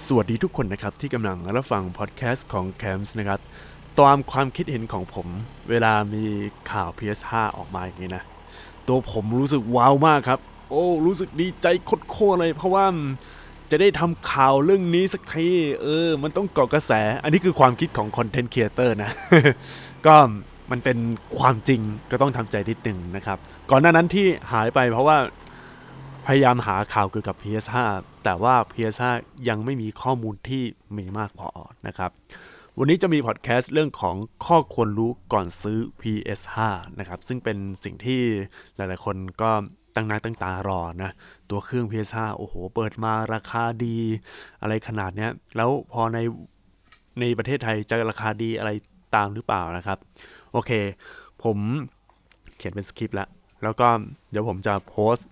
สวัสดีทุกคนนะครับที่กำลังรับฟังพอดแคสต์ของ c a m s นะครับตามความคิดเห็นของผม เวลามีข่าว PS5 ออกมาอย่างนี้นะ ตัวผมรู้สึกว้าวมากครับ โอ้รู้สึกดีใจโคตรๆเลย เพราะว่าจะได้ทำข่าวเรื่องนี้สักทีเออ มันต้องเกาะกระแส อันนี้คือความคิดของ content creator นะ ก็มันเป็นความจริงก็ต้องทำใจนิดหนึ่งนะครับ ก่อนหน้านั้นที่หายไปเพราะว่า พยายามหาข่าวเกี่ยวกับ PS5 แต่ว่า PS5 ยังไม่มีข้อมูลที่มีมากพอนะครับ วันนี้จะมีพอดแคสต์เรื่องของข้อควรรู้ก่อนซื้อ PS5 นะครับ ซึ่งเป็นสิ่งที่หลายๆคนก็ตั้งหน้าตั้งตารอนะ ตัวเครื่อง PS5 โอ้โห เปิดมาราคาดี อะไรขนาดเนี้ย แล้วพอในในประเทศไทยจะราคาดีอะไรตามหรือเปล่านะครับ โอเค ผมเขียนเป็นสคริปต์แล้ว แล้วก็เดี๋ยวผมจะโพสต์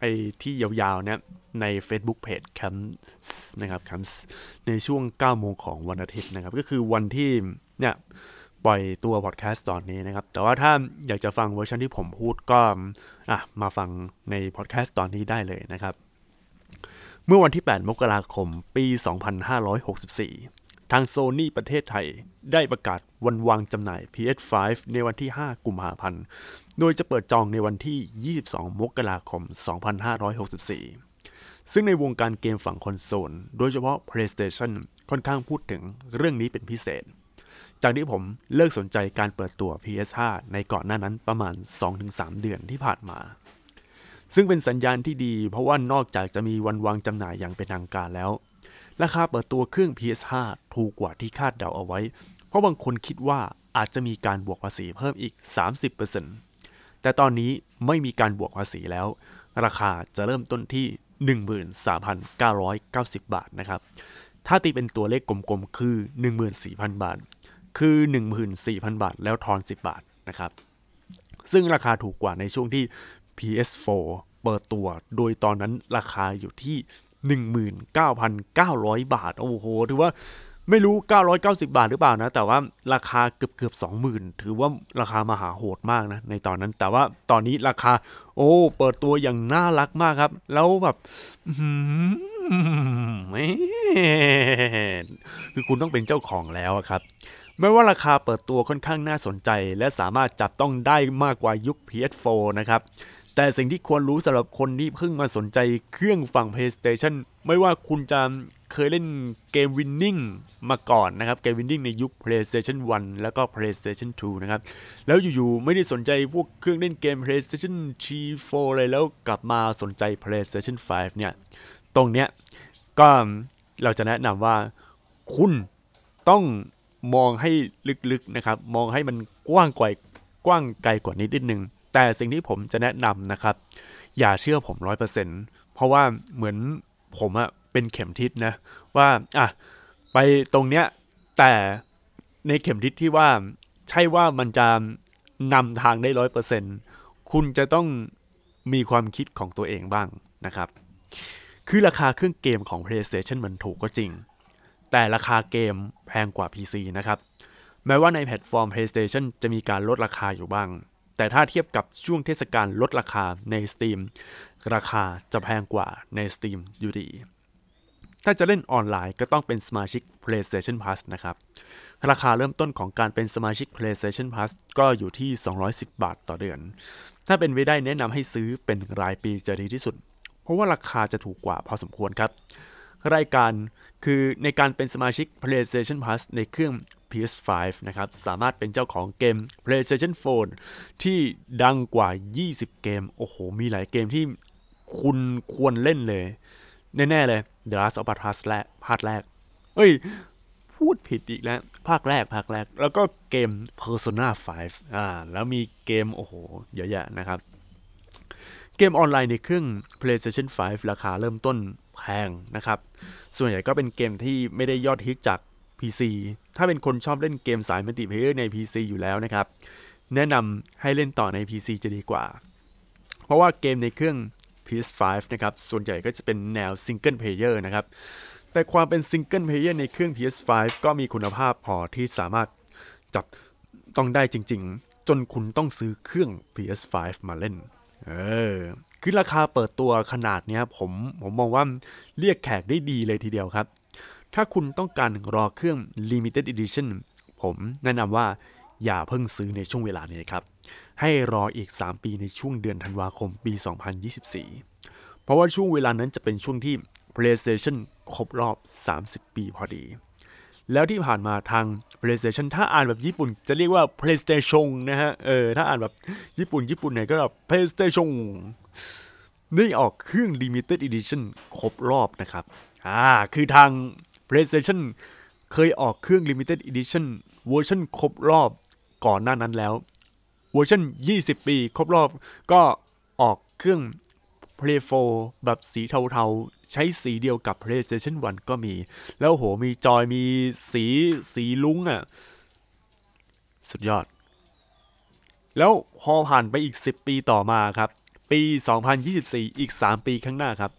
ไอ้ที่ยาวๆเนี่ยใน Facebook Page c a m p นะครับ c a m p ในช่วง 9 โมงของวันอาทิตย์นะครับ ก็คือวันที่เนี่ยปล่อยตัวพอดแคสต์ตอนนี้นะครับ แต่ว่าถ้าอยากจะฟังเวอร์ชันที่ผมพูดก็อะมาฟังในพอดแคสต์ตอนนี้ได้เลยนะครับ เมื่อวันที่ 8 มกราคม ปี 2564 ทางโซนี่ประเทศไทยได้ประกาศวันวางจำหน่าย PS5 ในวันที่ 5 กุมภาพันธ์ โดยจะเปิดจองในวันที่ 22 มกราคม 2564 ซึ่งในวงการเกมฝั่งคอนโซล โดยเฉพาะ PlayStation ค่อนข้างพูดถึงเรื่องนี้เป็นพิเศษ จากที่ผมเลิกสนใจการเปิดตัว PS5 ในก่อนหน้านั้นประมาณ 2-3 เดือนที่ผ่านมา ซึ่งเป็นสัญญาณที่ดี เพราะว่านอกจากจะมีวันวางจำหน่ายอย่างเป็นทางการแล้ว ราคาเปิดตัวเครื่อง PS5 ถูกกว่าที่คาดเดาเอาไว้ เพราะบางคนคิดว่าอาจจะมีการบวกภาษีเพิ่มอีก 30%แต่ตอนนี้ไม่มีการบวกภาษีแล้ว ราคาจะเริ่มต้นที่ 13,990 บาทนะครับ ถ้าตีเป็นตัวเลขกลมๆ คือ 14,000 บาท คือ 14,000 บาท แล้วทอน 10 บาทนะครับ ซึ่งราคาถูกกว่าในช่วงที่ PS4 เปิดตัว โดยตอนนั้นราคาอยู่ที่ 19,900 บาท โอ้โห ถือว่าไม่รู้ 990 บาทหรือเปล่านะ แต่ว่าราคาเกือบเกือบ20,000 ถือว่าราคามหาโหดมากนะ ในตอนนั้น แต่ว่าตอนนี้ราคา โอ้ เปิดตัวอย่างน่ารักมากครับ แล้วแบบคือคุณต้องเป็นเจ้าของแล้วครับไม่ว่าราคาเปิดตัวค่อนข้างน่าสนใจ และสามารถจับต้องได้มากกว่ายุค PS4 นะครับ แต่สิ่งที่ควรรู้สำหรับคนที่เพิ่งมาสนใจเครื่องฝั่ง PlayStation ไม่ว่าคุณจะเคยเล่นเกม Winning มาก่อนนะครับ เกม Winning ในยุค PlayStation 1 แล้วก็ PlayStation 2 นะครับ แล้วอยู่ๆ ไม่ได้สนใจพวกเครื่องเล่นเกม PlayStation 3 4เลยแล้วกลับมาสนใจ PlayStation 5 เนี่ย ตรงเนี้ยก็เราจะแนะนำว่าคุณต้องมองให้ลึกๆนะครับ มองให้มันกว้างกว่ากว้างไกลกว่านี้นิดนึง แต่สิ่งที่ผมจะแนะนำนะครับ อย่าเชื่อผมร้อยเปอร์เซ็นต์เพราะว่าเหมือนผมอะเป็นเข็มทิศนะ ว่าอะไปตรงเนี้ยแต่ในเข็มทิศที่ว่าใช่ว่ามันจะนำทางได้ร้อยเปอร์เซ็นต์คุณจะต้องมีความคิดของตัวเองบ้างนะครับ คือราคาเครื่องเกมของ PlayStation มันถูกก็จริง แต่ราคาเกมแพงกว่า PC นะครับ แม้ว่าในแพลตฟอร์ม PlayStation จะมีการลดราคาอยู่บ้าง แต่ถ้าเทียบกับช่วงเทศกาลลดราคาใน Steam ราคาจะแพงกว่าใน Steam อยู่ดี ถ้าจะเล่นออนไลน์ก็ต้องเป็นสมาชิก PlayStation Plus นะครับ ราคาเริ่มต้นของการเป็นสมาชิก PlayStation Plus ก็อยู่ที่ 210 บาทต่อเดือน ถ้าเป็นไปได้แนะนำให้ซื้อเป็นรายปีจะดีที่สุด เพราะว่าราคาจะถูกกว่าพอสมควรครับรายการคือในการเป็นสมาชิก PlayStation Plus ในเครื่อง PS5 นะครับ สามารถเป็นเจ้าของเกม PlayStation 4 ที่ดังกว่า 20 เกม โอ้โห มีหลายเกมที่คุณควรเล่นเลย แน่ ๆ เลย The Last of Us และภาคแรก เอ้ย พูดผิดอีกแล้ว ภาคแรก ภาคแรก แล้วก็เกม Persona 5 อ่า แล้วมีเกม โอ้โห เยอะแยะนะครับ เกมออนไลน์ในเครื่อง PlayStation 5 ราคาเริ่มต้นแพงนะครับ ส่วนใหญ่ก็เป็นเกมที่ไม่ได้ยอดฮิตจาก PC ถ้าเป็นคนชอบเล่นเกมสาย multiplayer ใน PC อยู่แล้วนะครับ แนะนำให้เล่นต่อใน PC จะดีกว่า เพราะว่าเกมในเครื่อง PS5 นะครับ ส่วนใหญ่ก็จะเป็นแนว single player นะครับ แต่ความเป็น single player ในเครื่อง PS5 ก็มีคุณภาพพอที่สามารถจับต้องได้จริง ๆ จนคุณต้องซื้อเครื่อง PS5 มาเล่น เออ คือราคาเปิดตัวขนาดเนี้ยผมผมมองว่าเรียกแขกได้ดีเลยทีเดียวครับ ถ้าคุณต้องการรอเครื่อง Limited Edition ผมแนะนำว่าอย่าเพิ่งซื้อในช่วงเวลานี้ครับ ให้รออีก 3 ปีในช่วงเดือนธันวาคมปี 2024 เพราะว่าช่วงเวลานั้นจะเป็นช่วงที่ PlayStation ครบรอบ 30 ปีพอดี แล้วที่ผ่านมาทาง PlayStation ถ้าอ่านแบบญี่ปุ่นจะเรียกว่า PlayStation นะฮะ เออ ถ้าอ่านแบบญี่ปุ่น ญี่ปุ่นเนี่ยก็แบบ PlayStation ได้ออกเครื่อง Limited Edition ครบรอบนะครับ อ่า คือทาง PlayStation เคยออกเครื่อง Limited Edition เวอร์ชันครบรอบก่อนหน้านั้นแล้ว เวอร์ชัน20 ปี ครบรอบก็ออกเครื่อง Play 4แบบสีเทาๆ ใช้สีเดียวกับ PlayStation 1 ก็มี แล้วโหมีจอยมีสีสีลุ้งอะ่ะ สุดยอด แล้วพอผ่านไปอีก 10 ปีต่อมาครับ ปี 2024 อีก 3 ปีข้างหน้าครับ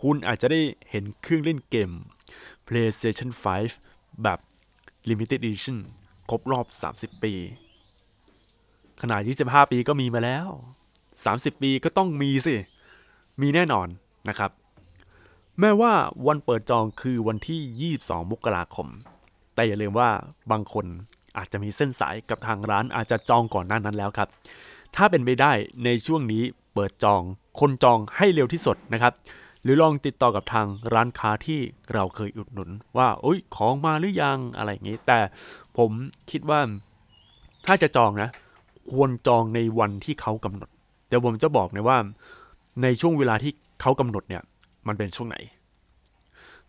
คุณอาจจะได้เห็นเครื่องเล่นเกม PlayStation 5 แบบ Limited Edition ครบรอบ 30 ปี ขนาด 25 ปีก็มีมาแล้ว 30 ปีก็ต้องมีสิ มีแน่นอนนะครับ แม้ว่าวันเปิดจองคือวันที่ 22 มกราคม แต่อย่าลืมว่าบางคนอาจจะมีเส้นสายกับทางร้านอาจจะจองก่อนหน้านั้นแล้วครับ ถ้าเป็นไปได้ในช่วงนี้เปิดจอง คนจองให้เร็วที่สุดนะครับ หรือลองติดต่อกับทางร้านค้าที่เราเคยอุดหนุน ว่าโอ้ยของมาหรือยังอะไรอย่างนี้ แต่ผมคิดว่าถ้าจะจองนะ ควรจองในวันที่เขากำหนด เดี๋ยวผมจะบอกนะว่าในช่วงเวลาที่เขากำหนดเนี่ยมันเป็นช่วงไหน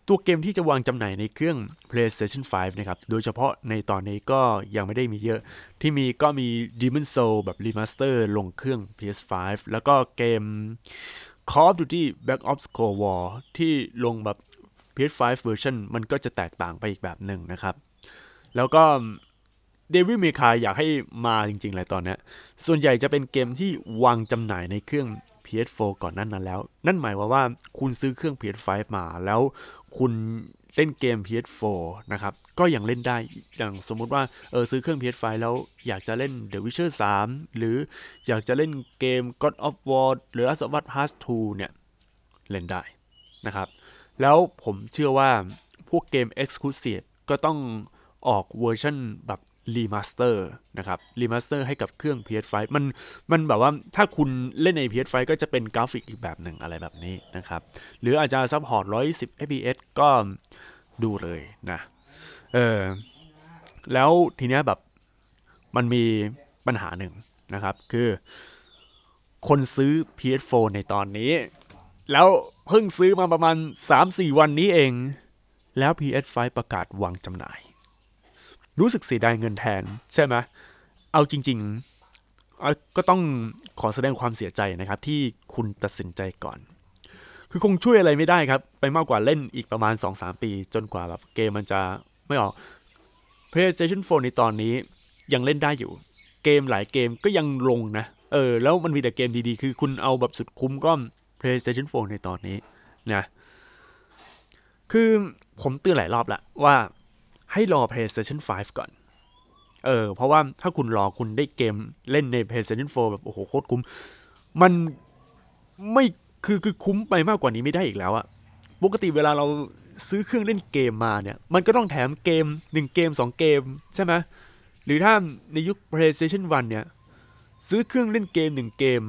ตัวเกมที่จะวางจำหน่ายในเครื่อง PlayStation 5 นะครับ โดยเฉพาะในตอนนี้ก็ยังไม่ได้มีเยอะ ที่มีก็มี Demon Soul แบบ Remaster ลงเครื่อง PS5 แล้วก็เกม Call of Duty Black Ops Cold War ที่ลงแบบ PS5 version มันก็จะแตกต่างไปอีกแบบหนึ่งนะครับ แล้วก็เดวิดเมคายอยากให้มาจริงๆเลยตอนนี้ ส่วนใหญ่จะเป็นเกมที่วางจำหน่ายในเครื่อง PS4 ก่อนนั้นนั้นแล้ว นั่นหมายความว่าคุณซื้อเครื่อง PS5 มาแล้วคุณเล่นเกม PS4 นะครับ ก็ยังเล่นได้ อย่างสมมุติว่า เออซื้อเครื่อง PS5 แล้วอยากจะเล่น The Witcher 3 หรืออยากจะเล่นเกม God of War หรือ Last of Us Part 2 เนี่ย เล่นได้นะครับ แล้วผมเชื่อว่าพวกเกม Exclusive ก็ต้องออกเวอร์ชันแบบ remaster นะครับ remaster ให้กับเครื่อง PS5 มันมันแบบว่าถ้าคุณเล่นใน PS5 ก็จะเป็นกราฟิกอีกแบบหนึ่งอะไรแบบนี้นะครับ หรืออาจจะซัพพอร์ต110 fps ก็ดูเลยนะเออแล้วทีเนี้ยแบบมันมีปัญหาหนึ่งนะครับ คือคนซื้อ PS4 ในตอนนี้ แล้วเพิ่งซื้อมาประมาณ 3-4 วันนี้เอง แล้ว PS5 ประกาศวางจำหน่าย รู้สึกเสียดายเงินแทนใช่ไหมเอาจริงๆก็ต้องขอแสดงความเสียใจนะครับ ที่คุณตัดสินใจก่อน คือคงช่วยอะไรไม่ได้ครับ ไปมากกว่าเล่นอีกประมาณ 2-3 ปี จนกว่าแบบเกมมันจะไม่ออก PlayStation 4 ในตอนนี้ยังเล่นได้อยู่ เกมหลายเกมก็ยังลงนะ เออ แล้วมันมีแต่เกมดีๆ คือคุณเอาแบบสุดคุ้มก็ PlayStation 4 ในตอนนี้นะ คือผมเตือนหลายรอบล้วว่า ให้รอ PlayStation 5 ก่อน เออ เพราะว่าถ้าคุณรอคุณได้เกมเล่นใน PlayStation 4 แบบโอ้โหโคตรคุ้ม มันไม่คือคือคุ้มไปมากกว่านี้ไม่ได้อีกแล้วอะปกติเวลาเราซื้อเครื่องเล่นเกมมาเนี่ย มันก็ต้องแถมเกม 1 เกม 2 เกม ใช่ไหมหรือถ้าในยุค PlayStation 1 เนี่ย ซื้อเครื่องเล่นเกม 1 เกม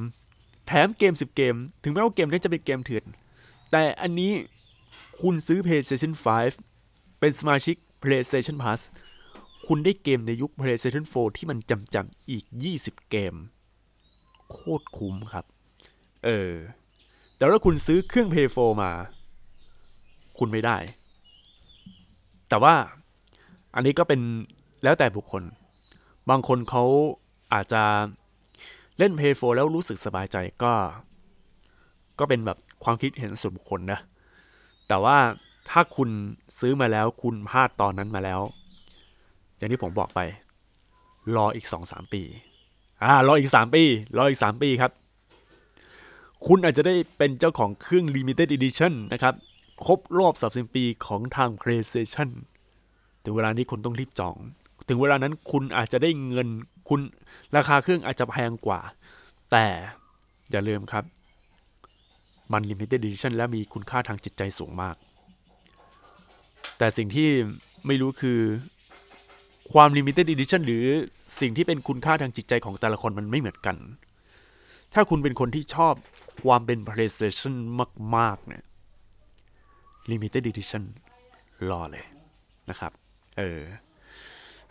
แถมเกม 10 เกม ถึงแม้ว่าเกมนั้นจะเป็นเกมเถื่อน แต่อันนี้คุณซื้อ PlayStation 5 เป็นสมาชิก PlayStation Plus คุณได้เกมในยุค PlayStation 4 ที่มันจำจำๆอีก 20 เกม โคตรคุ้มครับ เออ แต่ถ้าคุณซื้อเครื่อง Play 4มา คุณไม่ได้ แต่ว่าอันนี้ก็เป็นแล้วแต่บุคคล บางคนเขาอาจจะเล่น Play 4แล้วรู้สึกสบายใจก็ ก็เป็นแบบความคิดเห็นส่วนบุคคลนะ แต่ว่า ถ้าคุณซื้อมาแล้วคุณพลาดตอนนั้นมาแล้ว อย่างที่ผมบอกไป รออีก2-3ปีอ่ารออีก3ปีรออีก3ปีครับ คุณอาจจะได้เป็นเจ้าของเครื่อง Limited Edition นะครับ ครบรอบ30ปีของทาง PlayStation ถึงเวลานี้คุณต้องรีบจอง ถึงเวลานั้นคุณอาจจะได้เงินคุณราคาเครื่องอาจจะแพงกว่า แต่อย่าลืมครับ มัน Limited Edition และมีคุณค่าทางจิตใจสูงมาก แต่สิ่งที่ไม่รู้คือความ limited edition หรือสิ่งที่เป็นคุณค่าทางจิตใจของแต่ละคนมันไม่เหมือนกัน ถ้าคุณเป็นคนที่ชอบความเป็น PlayStation มาก ๆ เนี่ย limited edition รอเลยนะครับ เออ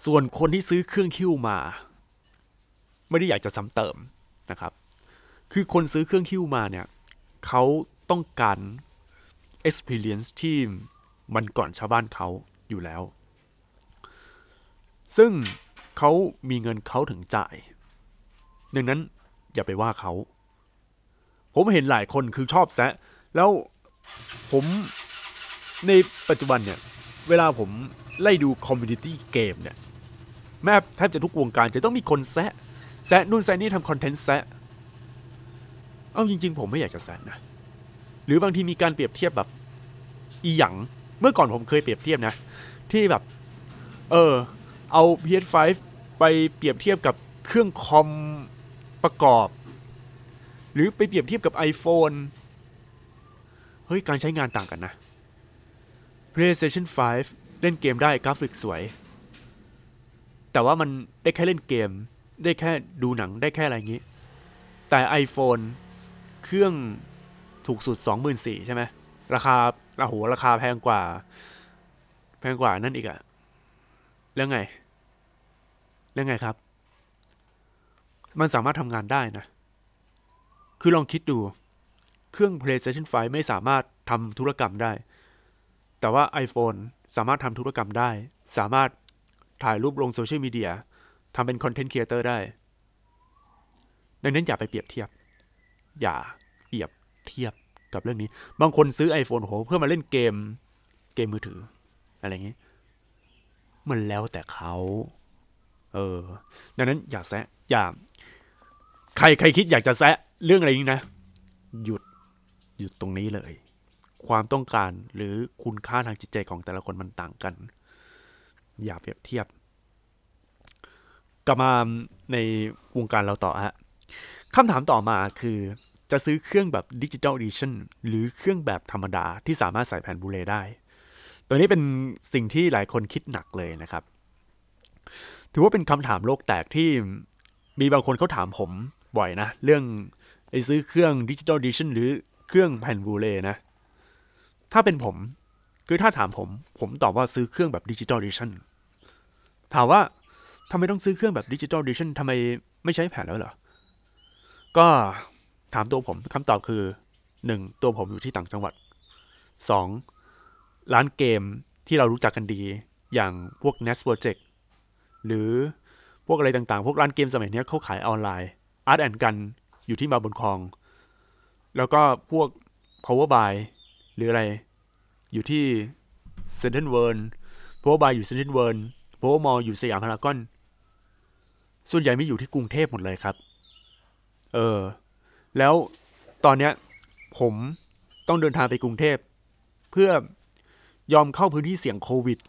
ส่วนคนที่ซื้อเครื่องคิ้วมา ไม่ได้อยากจะซ้ำเติมนะครับ คือคนซื้อเครื่องคิ้วมาเนี่ย เขาต้องการ experience ที่ มันก่อนชาวบ้านเขาอยู่แล้ว ซึ่งเขามีเงินเขาถึงจ่ายดังนั้นอย่าไปว่าเขา ผมเห็นหลายคนคือชอบแซะ แล้วผมในปัจจุบันเนี่ย เวลาผมไล่ดู community เกมเนี่ย แม้แทบจะทุกวงการจะต้องมีคนแซะ แซะนู่นแซะนี่ทำคอนเทนต์แซะ เอาจริง ๆ ผมไม่อยากจะแซะนะ หรือบางทีมีการเปรียบเทียบแบบ อีหยัง เมื่อก่อนผมเคยเปรียบเทียบนะ ที่แบบ เออ เอา PS5 ไปเปรียบเทียบกับเครื่องคอมประกอบ หรือไปเปรียบเทียบกับ iPhone เฮ้ย การใช้งานต่างกันนะ PlayStation 5 เล่นเกมได้กราฟิกสวย แต่ว่ามันได้แค่เล่นเกม ได้แค่ดูหนังได้แค่อะไรอย่างนี้ แต่ iPhone เครื่องถูกสุด 24,000ใช่ไหม ราคาโอ้โหราคาแพงกว่า แพงกว่านั่นอีกอะแล้วไงแล้วไงครับ มันสามารถทำงานได้นะ คือลองคิดดู เครื่อง PlayStation 5 ไม่สามารถทำธุรกรรมได้ แต่ว่า iPhone สามารถทำธุรกรรมได้ สามารถถ่ายรูปลงโซเชียลมีเดียทำเป็น content creator ได้ ดังนั้นอย่าไปเปรียบเทียบ อย่าเปรียบเทียบ กับเรื่องนี้ บางคนซื้อ iPhone โหเพื่อมาเล่นเกมเกมมือถือ อะไรอย่างนี้มันแล้วแต่เขาเออ ดังนั้นอย่าแซะอย่า ใครใครคิดอยากจะแซะเรื่องอะไรนี้นะ หยุดหยุดตรงนี้เลย ความต้องการหรือคุณค่าทางจิตใจของแต่ละคนมันต่างกัน อย่าเปรียบเทียบกลับมาในวงการเราต่อฮะคำถามต่อมาคือ จะซื้อเครื่องแบบ Digital Edition หรือเครื่องแบบธรรมดาที่สามารถใส่แผ่น Blu-ray ได้ ตัวนี้เป็นสิ่งที่หลายคนคิดหนักเลยนะครับ ถือว่าเป็นคำถามโลกแตกที่มีบางคนเขาถามผมบ่อยนะ เรื่องไอ้ซื้อเครื่อง Digital Edition หรือเครื่องแผ่น Blu-ray นะ ถ้าเป็นผม คือถ้าถามผม ผมตอบว่าซื้อเครื่องแบบ Digital Edition ถามว่าทำไมต้องซื้อเครื่องแบบ Digital Edition ทำไมไม่ใช้แผ่นแล้วเหรอ ก็ ถามตัวผมคำตอบคือหนึ่งตัวผมอยู่ที่ต่างจังหวัดสองร้านเกมที่เรารู้จักกันดี อย่างพวก Nest Project หรือพวกอะไรต่างๆ พวกร้านเกมสมัยนี้เขาขายออนไลน์ Art and Gun อยู่ที่มาบนคลอง แล้วก็พวก Power Buy หรืออะไร อยู่ที่ Central World Power Buy อยู่ Central World Power Mall อยู่สยามพารากอน ส่วนใหญ่ไม่อยู่ที่กรุงเทพหมดเลยครับ เออ แล้วตอนเนี้ยผมต้องเดินทางไปกรุงเทพ เพื่อยอมเข้าพื้นที่เสี่ยงโควิด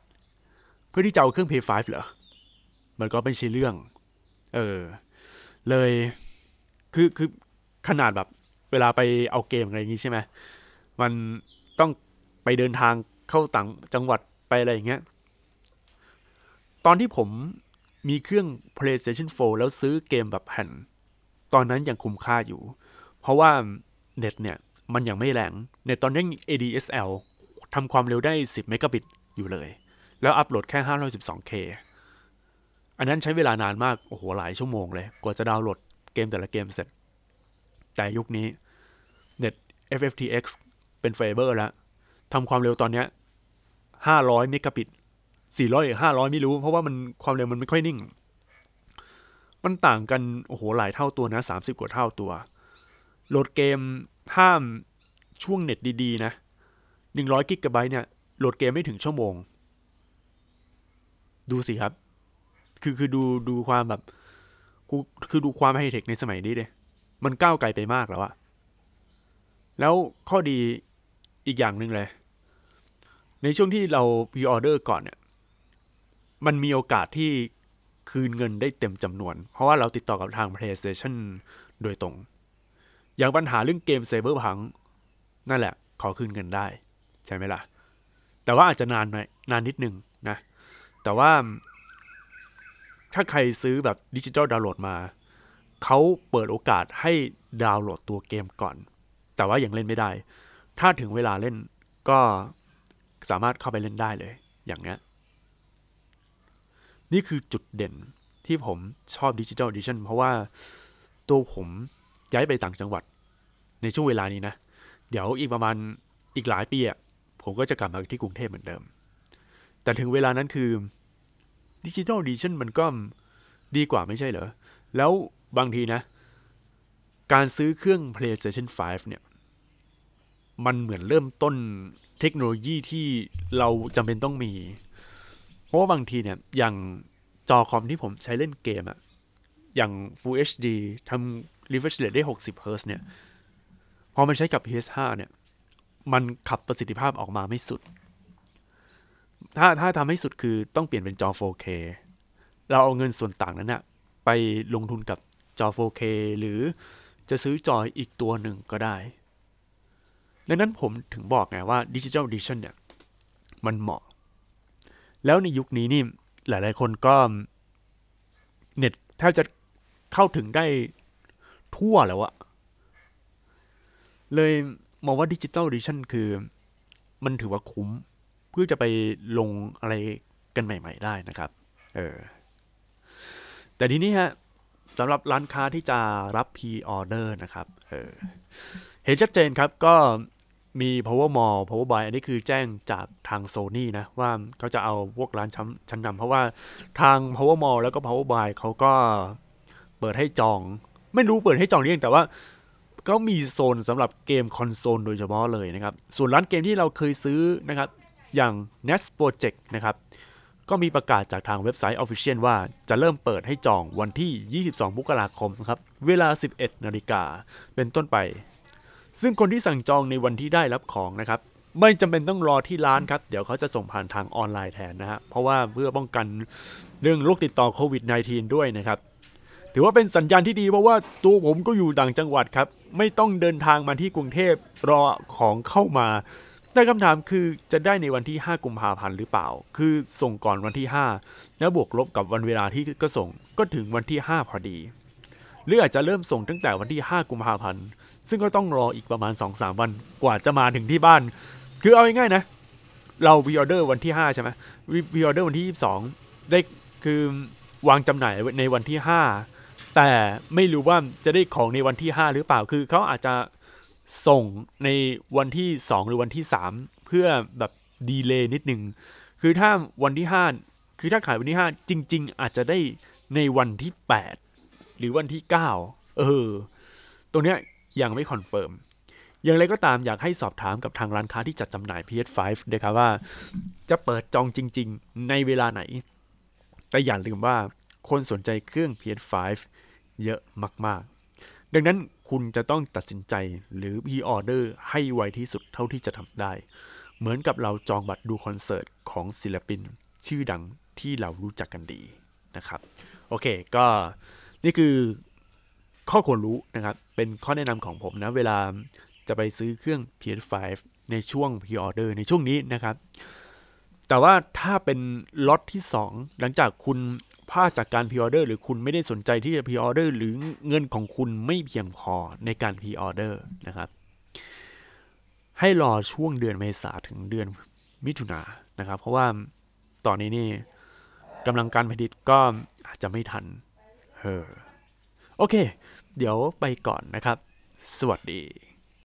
เพื่อที่จะเอาเครื่อง Play 5เหรอ มันก็ไม่ใช่เรื่อง เออ เลยคือคือขนาดแบบ เวลาไปเอาเกมอะไรอย่างงี้ใช่ไหมมันต้องไปเดินทางเข้าต่างจังหวัดไปอะไรอย่างเงี้ย ตอนที่ผมมีเครื่อง PlayStation 4 แล้วซื้อเกมแบบแผ่น ตอนนั้นยังคุ้มค่าอยู่ เพราะว่าเน็ตเนี่ยมันยังไม่แรงเน็ตตอนนี้ ADSL ทำความเร็วได้ 10 เมกะบิตอยู่เลย แล้วอัปโหลดแค่ 512K อันนั้นใช้เวลานานมาก โอ้โห หลายชั่วโมงเลย กว่าจะดาวน์โหลดเกมแต่ละเกมเสร็จ แต่ยุคนี้เน็ต FTTX เป็นไฟเบอร์แล้วทำความเร็วตอนเนี้ย500 เมกะบิต 400หรือ500 ไม่รู้ เพราะว่ามันความเร็วมันไม่ค่อยนิ่ง มันต่างกัน โอ้โห หลายเท่าตัวนะ 30 กว่าเท่าตัว โหลดเกมห้ามช่วงเน็ตดีๆ นะ100กิกะไบต์เนี่ยโหลดเกมไม่ถึงชั่วโมง ดูสิครับ คือคือดูดูความแบบกูคือดูความไฮเทคในสมัยนี้เลยมันก้าวไกลไปมากแล้วอะแล้วข้อดีอีกอย่างหนึ่งเลย ในช่วงที่เราพ r ออเดอร์ก่อนเนี่ย มันมีโอกาสที่คืนเงินได้เต็มจำนวน เพราะว่าเราติดต่อกับทาง PlayStation โดยตรง อย่างปัญหาเรื่องเกม Cyberpunk นั่นแหละ ขอคืนเงินได้ ใช่ไหมล่ะ แต่ว่าอาจจะนานหน่อยนานนิดนึงนะ แต่ว่า ถ้าใครซื้อแบบ digital download มา เขาเปิดโอกาสให้ดาวน์โหลดตัวเกมก่อน แต่ว่ายังเล่นไม่ได้ ถ้าถึงเวลาเล่นก็สามารถเข้าไปเล่นได้เลย อย่างเงี้ยนี่คือจุดเด่นที่ผมชอบดิจิ t a ลดิชั่นเพราะว่าตัวผม ย้ายไปต่างจังหวัด ในช่วงเวลานี้นะ เดี๋ยวอีกประมาณอีกหลายปีอะผมก็จะกลับมาที่กรุงเทพเหมือนเดิม แต่ถึงเวลานั้นคือดิจิ t a ลดิชั่นมันก็ดีกว่าไม่ใช่เหรอ แล้วบางทีนะ การซื้อเครื่อง PlayStation 5 เนี่ย มันเหมือนเริ่มต้นเทคโนโลยีที่เราจำเป็นต้องมี เพราะว่าบางทีเนี่ย อย่างจอคอมที่ผมใช้เล่นเกมอะอย่าง Full HD ทำ refresh rate ได้ 60 Hz เนี่ย พอมันใช้กับ PS5 เนี่ย มันขับประสิทธิภาพออกมาไม่สุด ถ้าถ้าทำให้สุดคือต้องเปลี่ยนเป็นจอ 4K เราเอาเงินส่วนต่างนั้นนะไปลงทุนกับจอ 4K หรือจะซื้อจออีกตัวหนึ่งก็ได้ดังนั้นผมถึงบอกไงว่า Digital Edition เนี่ย มันเหมาะ แล้วในยุคนี้นี่ หลาย ๆ คนก็เน็ตแทบจะเข้าถึงได้ ทั่วแล้วอะเลยมองว่า Digital Edition คือ มันถือว่าคุ้ม เพื่อจะไปลงอะไรกันใหม่ ๆ ได้นะครับ เออ แต่ทีนี้ฮะสำหรับร้านค้าที่จะรับ P-order นะครับ เออ เห็นชัดเจนครับก็มี power mall power buy อันนี้คือแจ้งจากทาง Sony นะ ว่าเขาจะเอาพวกร้านชั้นชั้นนำเพราะว่าทาง power mall แล้วก็ power buy เขาก็เปิดให้จอง ไม่รู้เปิดให้จองหรือยังแต่ว่าเขามีโซนสำหรับเกมคอนโซลโดยเฉพาะเลยนะครับ ส่วนร้านเกมที่เราเคยซื้อนะครับ อย่าง Nest Project นะครับ ก็มีประกาศจากทางเว็บไซต์ Official ว่าจะเริ่มเปิดให้จองวันที่ 22มกราคมครับ เวลา 11 นาฬิกาเป็นต้นไป ซึ่งคนที่สั่งจองในวันที่ได้รับของนะครับ ไม่จำเป็นต้องรอที่ร้านครับ เดี๋ยวเขาจะส่งผ่านทางออนไลน์แทนนะฮะ เพราะว่าเพื่อป้องกันเรื่องโรคติดต่อโควิด -19 ด้วยนะครับ ถือว่าเป็นสัญญาณที่ดีเพราะว่าตัวผมก็อยู่ต่างจังหวัดครับ ไม่ต้องเดินทางมาที่กรุงเทพรอของเข้ามา แต่คำถามคือจะได้ในวันที่ 5 กุมภาพันธ์หรือเปล่า คือส่งก่อนวันที่ 5 แล้วบวกลบกับวันเวลาที่ก็ส่งก็ถึงวันที่ 5 พอดี หรืออาจจะเริ่มส่งตั้งแต่วันที่ 5 กุมภาพันธ์ซึ่งก็ต้องรออีกประมาณ 2-3 วันกว่าจะมาถึงที่บ้าน คือเอาง่ายๆนะ เราวีออเดอร์วันที่ 5 ใช่ไหมวีออเดอร์วันที่ 22 ได้คือวางจำหน่ายในวันที่ 5 แต่ไม่รู้ว่าจะได้ของในวันที่ 5 หรือเปล่า คือเขาอาจจะส่งในวันที่ 2 หรือวันที่ 3 เพื่อแบบ delay นิดนึงคือถ้าวันที่ 5 คือถ้าขายวันที่ 5 จริง ๆ อาจจะได้ในวันที่ 8 หรือวันที่ 9 เออ ตรงเนี้ยยังไม่ confirm อย่างไรก็ตามอยากให้สอบถามกับทางร้านค้าที่จัดจำหน่าย PS5 ด้วยครับว่า จะเปิดจองจริง ๆ ในเวลาไหน แต่อย่าลืมว่าคนสนใจเครื่อง PS5 เยอะมาก ๆ ดังนั้นคุณจะต้องตัดสินใจหรือ pre-order ให้ไวที่สุดเท่าที่จะทำได้ เหมือนกับเราจองบัตรดูคอนเสิร์ตของศิลปินชื่อดังที่เรารู้จักกันดีนะครับ โอเคก็นี่คือข้อควรรู้นะครับ เป็นข้อแนะนำของผมนะ เวลาจะไปซื้อเครื่อง PS5 ในช่วง pre-order ในช่วงนี้นะครับ แต่ว่าถ้าเป็นล็อตที่ 2 หลังจากคุณ พลาดจากการ pre-order หรือคุณไม่ได้สนใจที่จะ pre-order หรือเงินของคุณไม่เพียงพอในการ pre-order นะครับ ให้รอช่วงเดือนเมษาถึงเดือนมิถุนายนนะครับ เพราะว่าตอนนี้นี่กำลังการผลิตก็อาจจะไม่ทันเออโอเค เดี๋ยวไปก่อนนะครับ สวัสดี